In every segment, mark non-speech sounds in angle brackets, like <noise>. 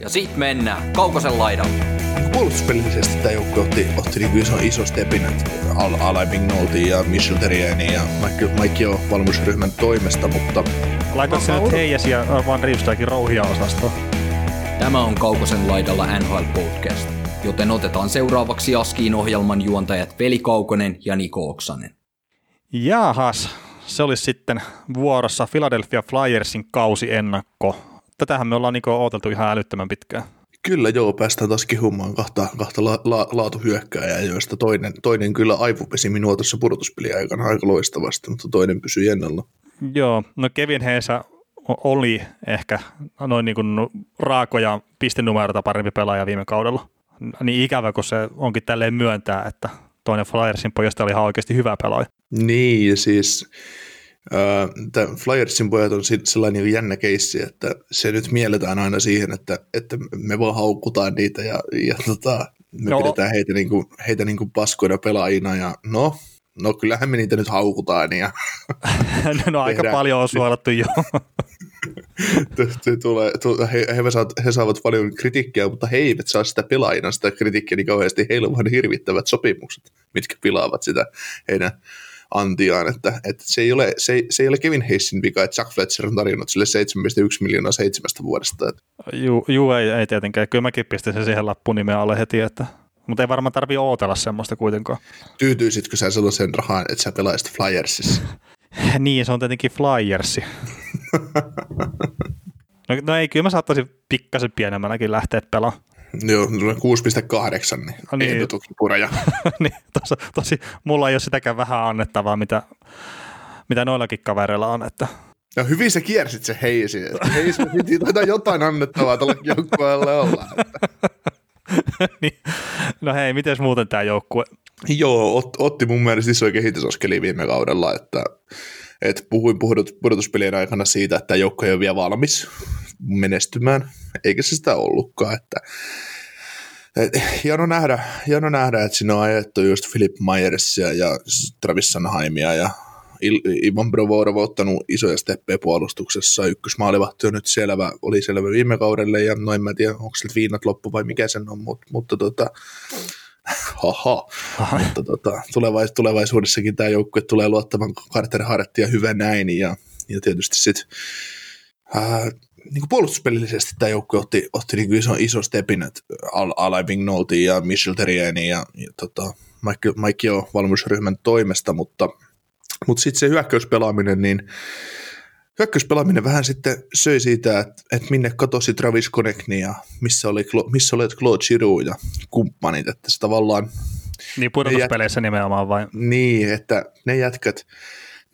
Ja sit mennään Kaukosen laidalle. Puolustuspelillisesti tämä joukko otti, otti niin iso, iso stepin, että Al Alain ja Michel Terrieni ja Mike, Mike jo valmennusryhmän toimesta, mutta Laitat sen nyt Heijas ja Van Riivstaakin rouhia osastoon. Tämä on Kaukosen laidalla NHL Podcast, joten otetaan seuraavaksi Askiin ohjelman juontajat Veli Kaukonen ja Niko Oksanen. Jahas, se olisi sitten vuorossa Philadelphia Flyersin kausiennakko. Tätähän me ollaan niin odoteltu ihan älyttömän pitkään. Kyllä joo, päästään taas kehumaan kahta, kahta la, la, laatuhyökkääjää, joista toinen, toinen kyllä aivupesi minua tuossa pudotuspelin aikana aika loistavasti, mutta toinen pysyi ennalla. Joo, no Kevin Heesa oli ehkä noin niin kuin raakoja pistenumeroita parempi pelaaja viime kaudella. Niin ikävä, kun se onkin tälleen myöntää, että toinen Flyersin pojasta oli ihan oikeasti hyvä pelaaja. Niin, siis Tämä Flyersin pojat on sellainen niin jännä keissi, että se nyt mielletään aina siihen, että, että me vaan haukutaan niitä ja, ja tota, me no. pidetään heitä, niin kuin, heitä niin kuin paskoina pelaajina ja no, no kyllähän me niitä nyt haukutaan. Ja <laughs> no aika paljon on suorattu jo. <laughs> tulee, he, he, saavat, he saavat paljon kritiikkiä, mutta he eivät saa sitä pelaajina sitä kritiikkiä niin kauheasti. Heillä on vain hirvittävät sopimukset, mitkä pilaavat sitä heidän antiaan, että, että se, ei ole, se, ei, se ei ole Kevin Hassin vika, että Jack Fletcher on tarjonnut sille 7,1 miljoonaa seitsemästä vuodesta. Juu, juu ei, ei tietenkään. Kyllä mäkin pistin sen siihen nimeä alle heti, että mutta ei varmaan tarvitse ootella semmoista kuitenkaan. Tyytyisitkö sä sellaisen rahaan, että sä pelaisit Flyersissa? <laughs> niin, se on tietenkin Flyersi. <laughs> no, no ei, kyllä mä saattaisin pikkasen pienemmälläkin lähteä pelaamaan. Joo, 6,8, niin, no niin. ehdotukipuraja. <laughs> niin, tosi, tosi, mulla ei ole sitäkään vähän annettavaa, mitä, mitä noillakin kavereilla on. Että... Ja hyvin sä kiersit se heisi. Heisi taitaa jotain annettavaa tällä joukkueelle olla. <laughs> niin. No hei, miten muuten tämä joukkue? Joo, ot, otti mun mielestä isoja kehitysaskeli viime kaudella, että et puhuin pudotuspelien aikana siitä, että joukko ei ole vielä valmis menestymään, eikä se sitä ollutkaan, että et, hieno, nähdä, hieno nähdä, että siinä on ajettu just Philip Myersia ja Travis Sanheimia ja Ivan Provorov on ottanut isoja steppejä puolustuksessa. Ykkösmaalivahti on nyt selvä, oli selvä viime kaudelle ja noin mä tiedä, onko se viinat loppu vai mikä sen on, mutta, mutta tota, <laughs> haha, mutta tota, tulevais, tulevaisuudessakin tämä joukkue tulee luottamaan Carter Harttia hyvä näin ja, ja tietysti sitten niin kuin puolustuspelillisesti tämä joukkue otti, otti niin kuin iso, iso stepin, että Alain Vignolti ja Michel Terrieni ja, ja tota, Mike, Mike jo valmennusryhmän toimesta, mutta, mutta sitten se hyökkäyspelaaminen, niin hyökkäyspelaaminen vähän sitten söi siitä, että, että minne katosi Travis Konekni ja missä, oli, missä oli Claude Giroux ja kumppanit, että se tavallaan... Niin pudotuspeleissä nimenomaan vai? Niin, että ne jätkät,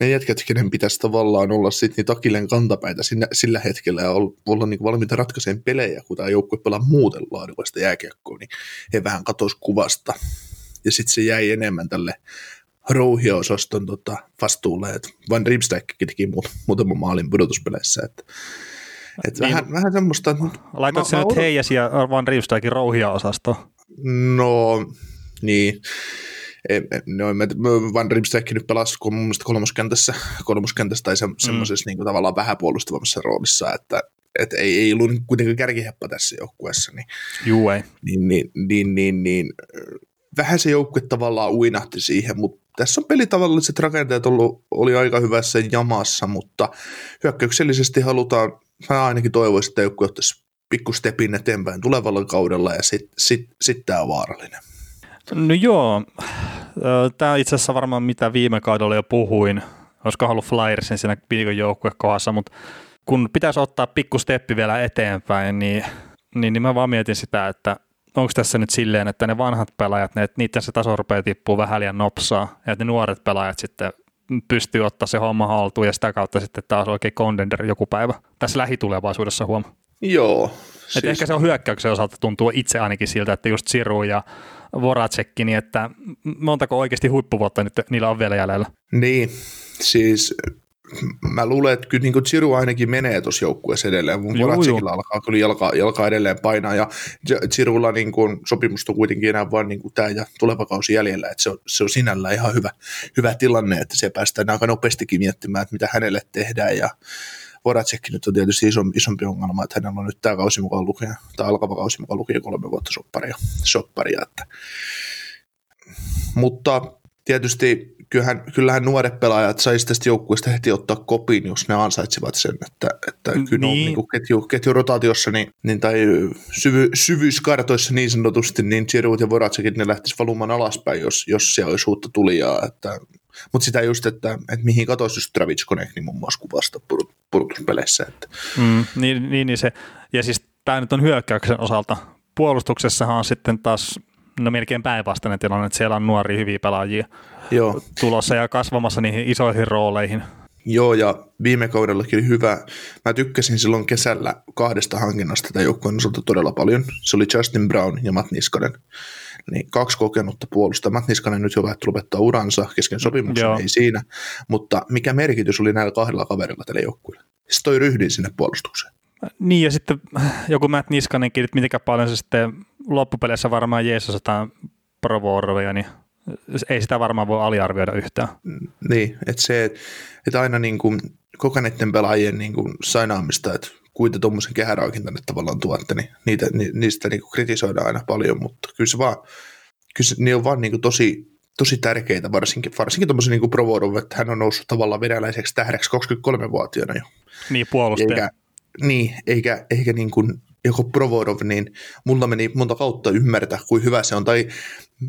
ne jätkät, kenen pitäisi tavallaan olla sitten niitä akilleen kantapäitä sinä, sillä hetkellä ja olla, niin valmiita ratkaiseen pelejä, kun tämä joukkue pelaa muuten laadukasta jääkiekkoa, niin he vähän katosi kuvasta. Ja sitten se jäi enemmän tälle rouhia-osaston tota, vastuulle, että Van Riemstäkkikin teki muut, muutaman maalin pudotuspeleissä, että et niin, vähän, vähän semmoista... Laitat sen nyt Heijas ja Van Riemstäkin rouhia-osastoon? No, niin no, Van Rimstek nyt pelasi mun mielestä kolmoskentässä, <laughs> kolmoskentässä tai se, mm. semmoisessa niin kuin, tavallaan vähän puolustavammassa roolissa, että et ei, ei ollut kuitenkaan kärkiheppa tässä joukkueessa. Niin, Juu ei. Niin, niin, niin, niin, niin, vähän se joukkue tavallaan uinahti siihen, mutta tässä on pelitavalliset rakenteet ollut, oli aika hyvässä jamassa, mutta hyökkäyksellisesti halutaan, mä ainakin toivoisin, että joukkue ottaisi pikku stepin eteenpäin tulevalla kaudella ja sitten sit, sit tämä on vaarallinen. No joo, tämä itse asiassa varmaan mitä viime kaudella jo puhuin, olisiko ollut Flyersin siinä viikon joukkuekohdassa, mutta kun pitäisi ottaa pikku steppi vielä eteenpäin, niin, niin, niin mä vaan mietin sitä, että onko tässä nyt silleen, että ne vanhat pelaajat, ne, niiden se taso rupeaa tippuu vähän liian nopsaa, ja että ne nuoret pelaajat sitten pystyy ottaa se homma haltuun ja sitä kautta sitten taas oikein contender joku päivä tässä lähitulevaisuudessa huomaa. Joo. Siis... ehkä se on hyökkäyksen osalta tuntuu itse ainakin siltä, että just Siru ja Voracekki, niin että montako oikeasti huippuvuotta nyt niillä on vielä jäljellä? Niin, siis mä luulen, että kyllä niin Chiru ainakin menee tuossa joukkueessa edelleen. Mun Voracekilla alkaa kyllä jalka, jalka edelleen painaa ja Chirulla niin kuin sopimusta kuitenkin enää vain niin tämä ja tuleva kausi jäljellä, että se on, se on sinällään ihan hyvä, hyvä tilanne, että se päästään aika nopeastikin miettimään, että mitä hänelle tehdään ja Voracekki nyt on tietysti iso, isompi ongelma, että hänellä on nyt tämä kausi mukaan lukea, tai alkava kausi mukaan lukea kolme vuotta sopparia. sopparia että. Mutta tietysti kyllähän, kyllähän nuoret pelaajat saisi tästä joukkueesta heti ottaa kopin, jos ne ansaitsivat sen, että, että kyllä niin. on niin kuin ketju, ketjurotaatiossa niin, niin, tai syvy, syvyyskartoissa niin sanotusti, niin Giroud ja Voracekit ne lähtisivät valumaan alaspäin, jos, jos siellä olisi uutta tulijaa, että mutta sitä just, että, että mihin katoisi just Travis niin muun muassa kuvasta pudotuspeleissä. Että. Mm, niin, niin, niin, se, ja siis tämä nyt on hyökkäyksen osalta. Puolustuksessahan on sitten taas no melkein päinvastainen tilanne, että siellä on nuoria hyviä pelaajia Joo. tulossa ja kasvamassa niihin isoihin rooleihin. Joo, ja viime kaudellakin oli hyvä. Mä tykkäsin silloin kesällä kahdesta hankinnasta tätä joukkueen osalta todella paljon. Se oli Justin Brown ja Matt Niskanen. Niin kaksi kokenutta puolusta. Matt Niskanen nyt jo vähän lopettaa uransa kesken sopimuksen, Joo. ei siinä. Mutta mikä merkitys oli näillä kahdella kaverilla tälle joukkueelle? Sitten toi ryhdin sinne puolustukseen. Niin ja sitten joku Matt Niskanenkin, että mitenkä paljon se sitten loppupeleissä varmaan jeesasetaan provorovia, niin ei sitä varmaan voi aliarvioida yhtään. Niin, että se, että aina niin kuin kokeneiden pelaajien niin kuin sainaamista, että kuinka tuommoisen kehäraukin tänne tavallaan tuotte, niin niitä, ni, niistä niin kuin kritisoidaan aina paljon, mutta kyllä se vaan, kyllä se, niin on vaan niin kuin tosi, tosi tärkeitä, varsinkin, varsinkin tuommoisen niin Provorov, että hän on noussut tavallaan venäläiseksi tähdeksi 23-vuotiaana jo. Niin, puolustaja. Eikä, niin, eikä, eikä niin kuin joko Provorov, niin multa meni monta kautta ymmärtää, kuin hyvä se on. Tai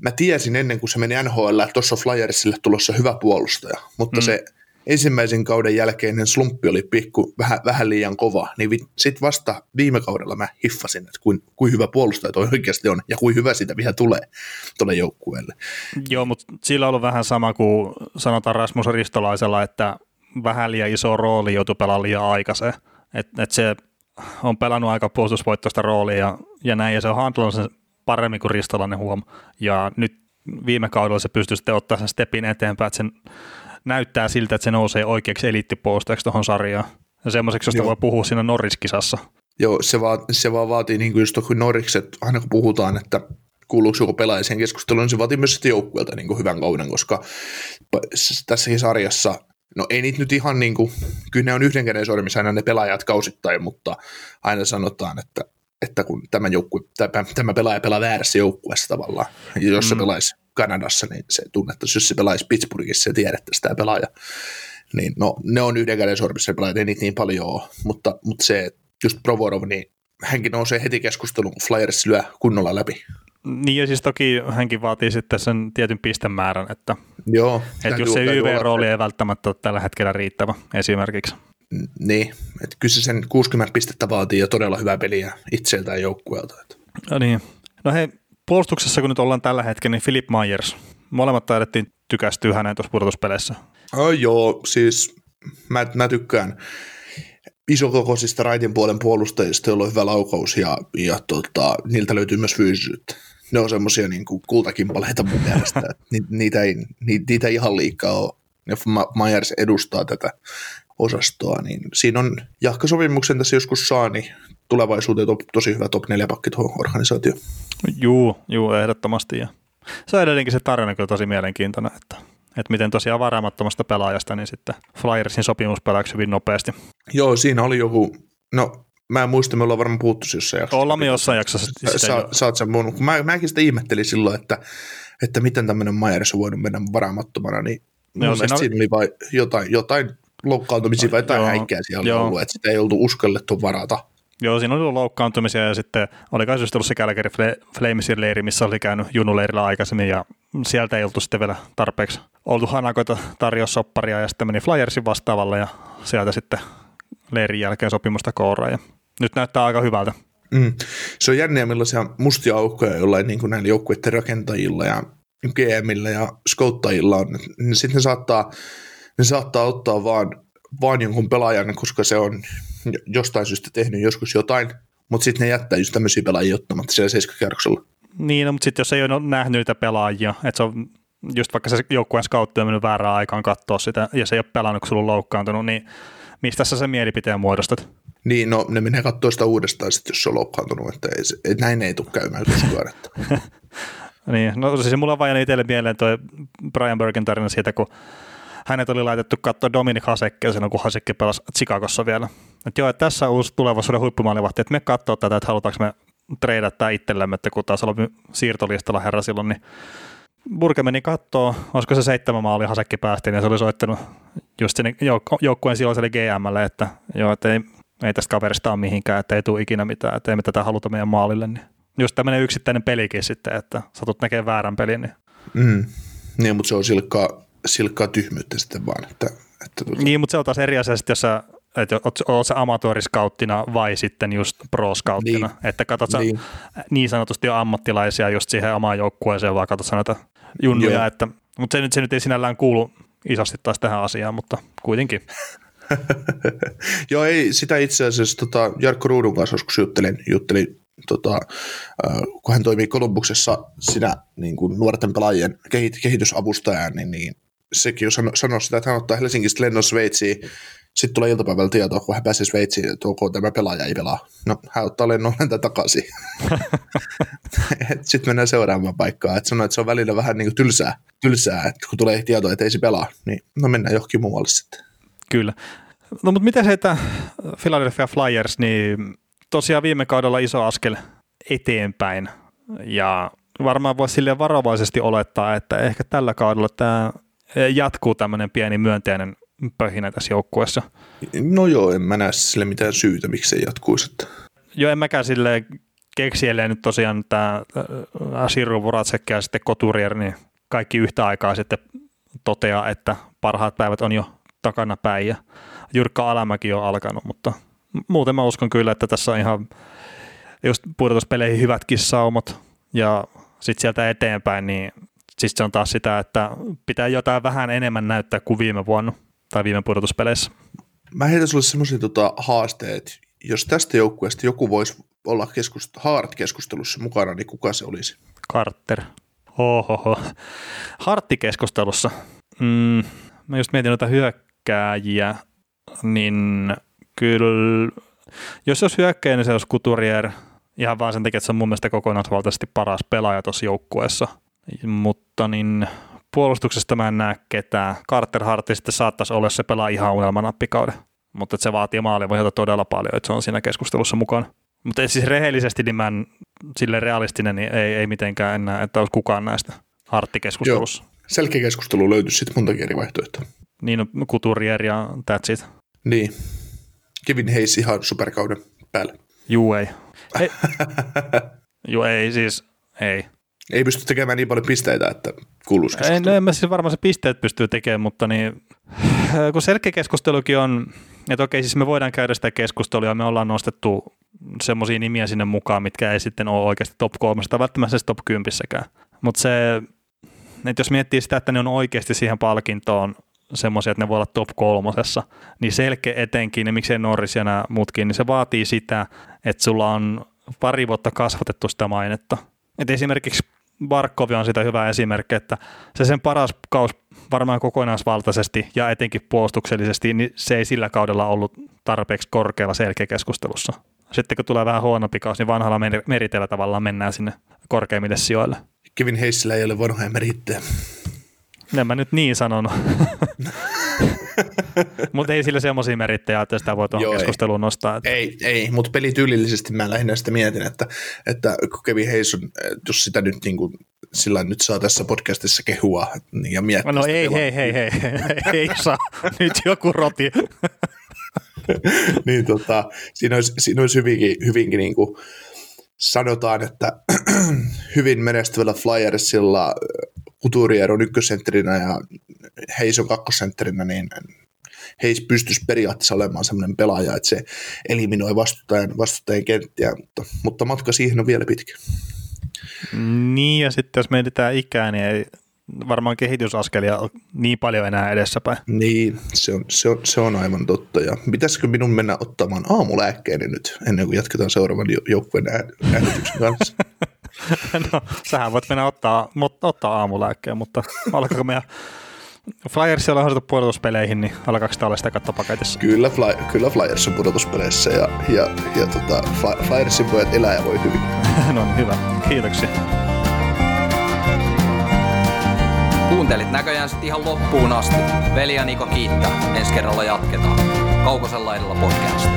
mä tiesin ennen kuin se meni NHL, että tuossa Flyersille tulossa hyvä puolustaja, mutta mm. se ensimmäisen kauden jälkeinen slumppi oli pikku vähän, vähän liian kova, niin sitten vasta viime kaudella mä hiffasin, että kuin, kuin hyvä puolustaja toi oikeasti on ja kuin hyvä sitä vielä tulee tuolle joukkueelle. Joo, mutta sillä on ollut vähän sama kuin sanotaan Rasmus Ristolaisella, että vähän liian iso rooli joutui pelaamaan liian aikaiseen. Että et se on pelannut aika puolustusvoittoista roolia ja, ja näin, ja se on handlannut sen paremmin kuin Ristolainen huom. Ja nyt viime kaudella se pystyy sitten ottaa sen stepin eteenpäin, että sen näyttää siltä, että se nousee oikeaksi eliittipuolustajaksi tuohon sarjaan. Ja semmoiseksi, josta Joo. voi puhua siinä Norriskisassa. Joo, se vaan, se vaan vaatii niin kuin just kuin Norrikset, aina kun puhutaan, että kuuluuko joku pelaaja siihen keskusteluun, niin se vaatii myös joukkueelta niin hyvän kauden, koska tässäkin sarjassa No ei niitä nyt ihan niin kuin, kyllä ne on yhden käden sormissa aina ne pelaajat kausittain, mutta aina sanotaan, että, että kun tämä, joukkue, tämä, tämä pelaaja pelaa väärässä joukkueessa tavallaan, jos mm. se pelaisi Kanadassa, niin se tunnettaisiin, jos se pelaisi Pittsburghissa ja tiedettäisiin tämä pelaaja, niin no ne on yhden käden sormissa pelaajat, ei niitä niin paljon ole, mutta, mutta se, just Provorov, niin hänkin nousee heti keskusteluun, kun Flyers lyö kunnolla läpi. Niin ja siis toki hänkin vaatii sitten sen tietyn pistemäärän, että, Joo, että jos se YV-rooli ei välttämättä ole tällä hetkellä riittävä esimerkiksi. Niin, että kyllä se sen 60 pistettä vaatii ja todella hyvää peliä itseltään joukkueelta. No niin. No hei, puolustuksessa kun nyt ollaan tällä hetkellä, niin Philip Myers. Molemmat taidettiin tykästyä hänen tuossa pudotuspeleissä. Oh, joo, siis mä, mä tykkään isokokoisista raitin puolen puolustajista, joilla on hyvä laukaus ja, ja tota, niiltä löytyy myös fyysisyyttä. Ne on semmoisia niin kultakimpaleita mun mielestä. Ni, niitä, ei, ni, niitä ei ihan liikaa ole. Ja Myers edustaa tätä osastoa, niin siinä on jahkasopimuksen tässä joskus saa, niin tulevaisuuteen top, tosi hyvä top 4 pakki tuohon organisaatio. Juu, juu, ehdottomasti. Ja se on edelleenkin se tarina kyllä tosi mielenkiintoinen, että että miten tosiaan varaamattomasta pelaajasta, niin sitten Flyersin sopimus pelaaksi hyvin nopeasti. Joo, siinä oli joku, no mä en muista, me ollaan varmaan puhuttu jossain jaksossa. Ollaan me jossain jaksossa. Sä, sä, sä oot sen mun, mä, mäkin sitä ihmettelin silloin, että, että miten tämmöinen Myers on voinut mennä varaamattomana, niin Joo, siinä, oli... siinä oli vain jotain, jotain loukkaantumisia vai jotain häikkää siellä Joo. ollut, että sitä ei oltu uskallettu varata. Joo, siinä oli ollut loukkaantumisia ja sitten oli kai ollut se Calgary Flamesin leiri, missä oli käynyt junuleirillä aikaisemmin ja sieltä ei oltu sitten vielä tarpeeksi oltu hanakoita tarjoa sopparia ja sitten meni Flyersin vastaavalle ja sieltä sitten leirin jälkeen sopimusta kouraan ja nyt näyttää aika hyvältä. Mm. Se on jänniä, millaisia mustia aukkoja jollain niin kuin näillä joukkueiden rakentajilla ja GMillä ja skouttajilla on. Sitten ne saattaa, ne saattaa ottaa vaan, vaan jonkun pelaajan, koska se on jostain syystä tehnyt joskus jotain, mutta sitten ne jättää just tämmöisiä pelaajia ottamatta siellä 70 Niin, no, mutta sitten jos ei ole nähnyt niitä pelaajia, että se on just vaikka se joukkueen scoutti on mennyt väärään aikaan katsoa sitä, ja se ei ole pelannut, kun sulla on loukkaantunut, niin mistä sä sen mielipiteen muodostat? Niin, no ne menee katsoa sitä uudestaan sitten, jos se on loukkaantunut, että ei, että näin ei tule käymään koskaan. <laughs> Että. <laughs> niin, no siis mulla on vain itselle mieleen tuo Brian Bergen tarina siitä, kun hänet oli laitettu katsoa Dominic Hasekkia silloin, kun Hasekki pelasi Chicagossa vielä. Et joo, että tässä on uusi tulevaisuuden huippumaalivahti, että me katsoo tätä, että halutaanko me treidata itsellemme, että kun taas olla siirtolistalla herra silloin, niin Burke meni kattoo, olisiko se seitsemän maali Hasekki päästiin ja se oli soittanut just sinne joukku- joukkueen silloiselle GMlle, että joo, että ei, ei tästä kaverista ole mihinkään, että ei tule ikinä mitään, että ei me tätä haluta meidän maalille. Niin just tämmöinen yksittäinen pelikin sitten, että satut näkemään väärän pelin. Niin, Mm. Niin, mutta se on silkkaa, silkkaa tyhmyyttä sitten vaan. Että, että tuota, niin mutta se on taas eri asia jos sä että oot, oot sä amatööriskauttina vai sitten just pro-skauttina. Niin. Että katsot sä Niin. niin sanotusti jo ammattilaisia just siihen omaan joukkueeseen, vaan katsot sä näitä junnuja. Joo. Että, mutta se nyt, se nyt ei sinällään kuulu isosti taas tähän asiaan, mutta kuitenkin. <laughs> Joo, ei sitä itse asiassa tota, Jarkko Ruudun kanssa joskus juttelin, juttelin tota, äh, kun hän toimii Kolumbuksessa sinä niin kuin nuorten pelaajien kehit, kehitysavustajana, niin, niin sekin jo sano, sanoi sitä, että hän ottaa Helsingistä lennon Sveitsiin, sitten tulee iltapäivällä tietoa, kun hän pääsee Sveitsiin, että onko tämä pelaaja ei pelaa. No, hän ottaa lennon takaisin. <laughs> sitten mennään seuraavaan paikkaan. Että sanoi, että se on välillä vähän niin kuin tylsää, tylsää, että kun tulee tieto, että ei se pelaa, niin no mennään johonkin muualle sitten. Kyllä. No mutta miten se, että Philadelphia Flyers, niin tosiaan viime kaudella iso askel eteenpäin ja varmaan voisi sille varovaisesti olettaa, että ehkä tällä kaudella tämä jatkuu tämmöinen pieni myönteinen pöhinä tässä joukkueessa. No joo, en mä näe sille mitään syytä, miksi se jatkuisi. Joo, en mäkään sille keksielee nyt tosiaan tämä Siru Voracek ja sitten Couturier, niin kaikki yhtä aikaa sitten toteaa, että parhaat päivät on jo takana päin ja Jyrkka Alamäki on alkanut, mutta muuten mä uskon kyllä, että tässä on ihan just pudotuspeleihin hyvätkin saumat ja sitten sieltä eteenpäin, niin siis se on taas sitä, että pitää jotain vähän enemmän näyttää kuin viime vuonna tai viime pudotuspeleissä. Mä heitän sulle semmoisia tota, haasteet. Jos tästä joukkueesta joku voisi olla keskust- Hart-keskustelussa mukana, niin kuka se olisi? Carter. Ohoho. Harttikeskustelussa. Mm, mä just mietin noita hyökkääjiä, niin kyllä, jos olisi hyökkäjä, niin se olisi Couturier, ihan vaan sen takia, että se on mun mielestä kokonaisvaltaisesti paras pelaaja tuossa joukkueessa. Mutta niin puolustuksesta mä en näe ketään. Carter Hartti sitten saattaisi olla, jos se pelaa ihan unelmanappikauden. Mutta se vaatii maalivoimalta todella paljon, että se on siinä keskustelussa mukana. Mutta siis rehellisesti, niin mä en, sille realistinen, niin ei, ei mitenkään enää, että olisi kukaan näistä Hartti-keskustelussa. Selkeä keskustelu löytyisi sitten montakin eri vaihtoehtoa. Niin, no, Couturier ja that's it. Niin. Kevin Hayes ihan superkauden päällä. Juu, ei. ei. <laughs> Juu, ei siis, ei. Ei pysty tekemään niin paljon pisteitä, että kuuluisi Ei, no en mä siis varmaan se pisteet pystyy tekemään, mutta niin, kun selkeä keskustelukin on, että okei, siis me voidaan käydä sitä keskustelua, me ollaan nostettu semmoisia nimiä sinne mukaan, mitkä ei sitten ole oikeasti top 3 tai välttämättä se top 10 Mutta se, että jos miettii sitä, että ne on oikeasti siihen palkintoon semmoisia, että ne voi olla top kolmosessa, niin selkeä etenkin, ja miksei Norris ja nämä muutkin, niin se vaatii sitä, että sulla on pari vuotta kasvatettu sitä mainetta. Et esimerkiksi Barkovi on sitä hyvä esimerkki, että se sen paras kaus varmaan kokonaisvaltaisesti ja etenkin puolustuksellisesti, niin se ei sillä kaudella ollut tarpeeksi korkealla selkeä keskustelussa. Sitten kun tulee vähän huonompi kaus, niin vanhalla mer- meritellä tavallaan mennään sinne korkeimmille sijoille. Kevin Hayesillä ei ole vanhoja merittejä. En mä nyt niin sanonut. <laughs> <laughs> Mutta ei sillä semmoisia merittejä, että sitä voi tuohon keskusteluun nostaa. Että Ei, ei mutta pelityylillisesti mä lähinnä sitä mietin, että, että Kevin Hayes on, jos sitä nyt niin kuin, sillä nyt saa tässä podcastissa kehua niin ja miettiä No ei, hei, hei, hei, hei, <laughs> ei saa. Nyt joku roti. <laughs> niin tota, siinä olisi, siinä olisi hyvinkin, hyvinkin niin kuin sanotaan, että <clears throat> hyvin menestyvällä Flyersilla Couturier on ykkösentterinä ja Hayes on kakkosentterinä, niin Hayes pystyisi periaatteessa olemaan sellainen pelaaja, että se eliminoi vastustajan, vastustajan kenttiä, mutta, mutta matka siihen on vielä pitkä. Niin, ja sitten jos mietitään ikää, niin ei varmaan kehitysaskelia ole niin paljon enää edessäpäin. Niin, se on, se on, se on aivan totta. Ja pitäisikö minun mennä ottamaan aamulääkkeeni nyt, ennen kuin jatketaan seuraavan jo- joukkueen ää- äänityksen kanssa? <laughs> No, sähän voit mennä ottaa, ottaa aamulääkkeen, mutta alkaako meidän Flyers on harjoitettu puolustuspeleihin, niin alkaako sitä olla sitä kattopaketissa? Kyllä, fly, kyllä Flyers on pudotuspeleissä ja, ja, ja tota, Fly- Flyersin pojat elää ja voi hyvin. <laughs> no niin, hyvä. Kiitoksia. Kuuntelit näköjään sitten ihan loppuun asti. Veli ja Niko kiittää. Ensi kerralla jatketaan. Kaukosella edellä podcast.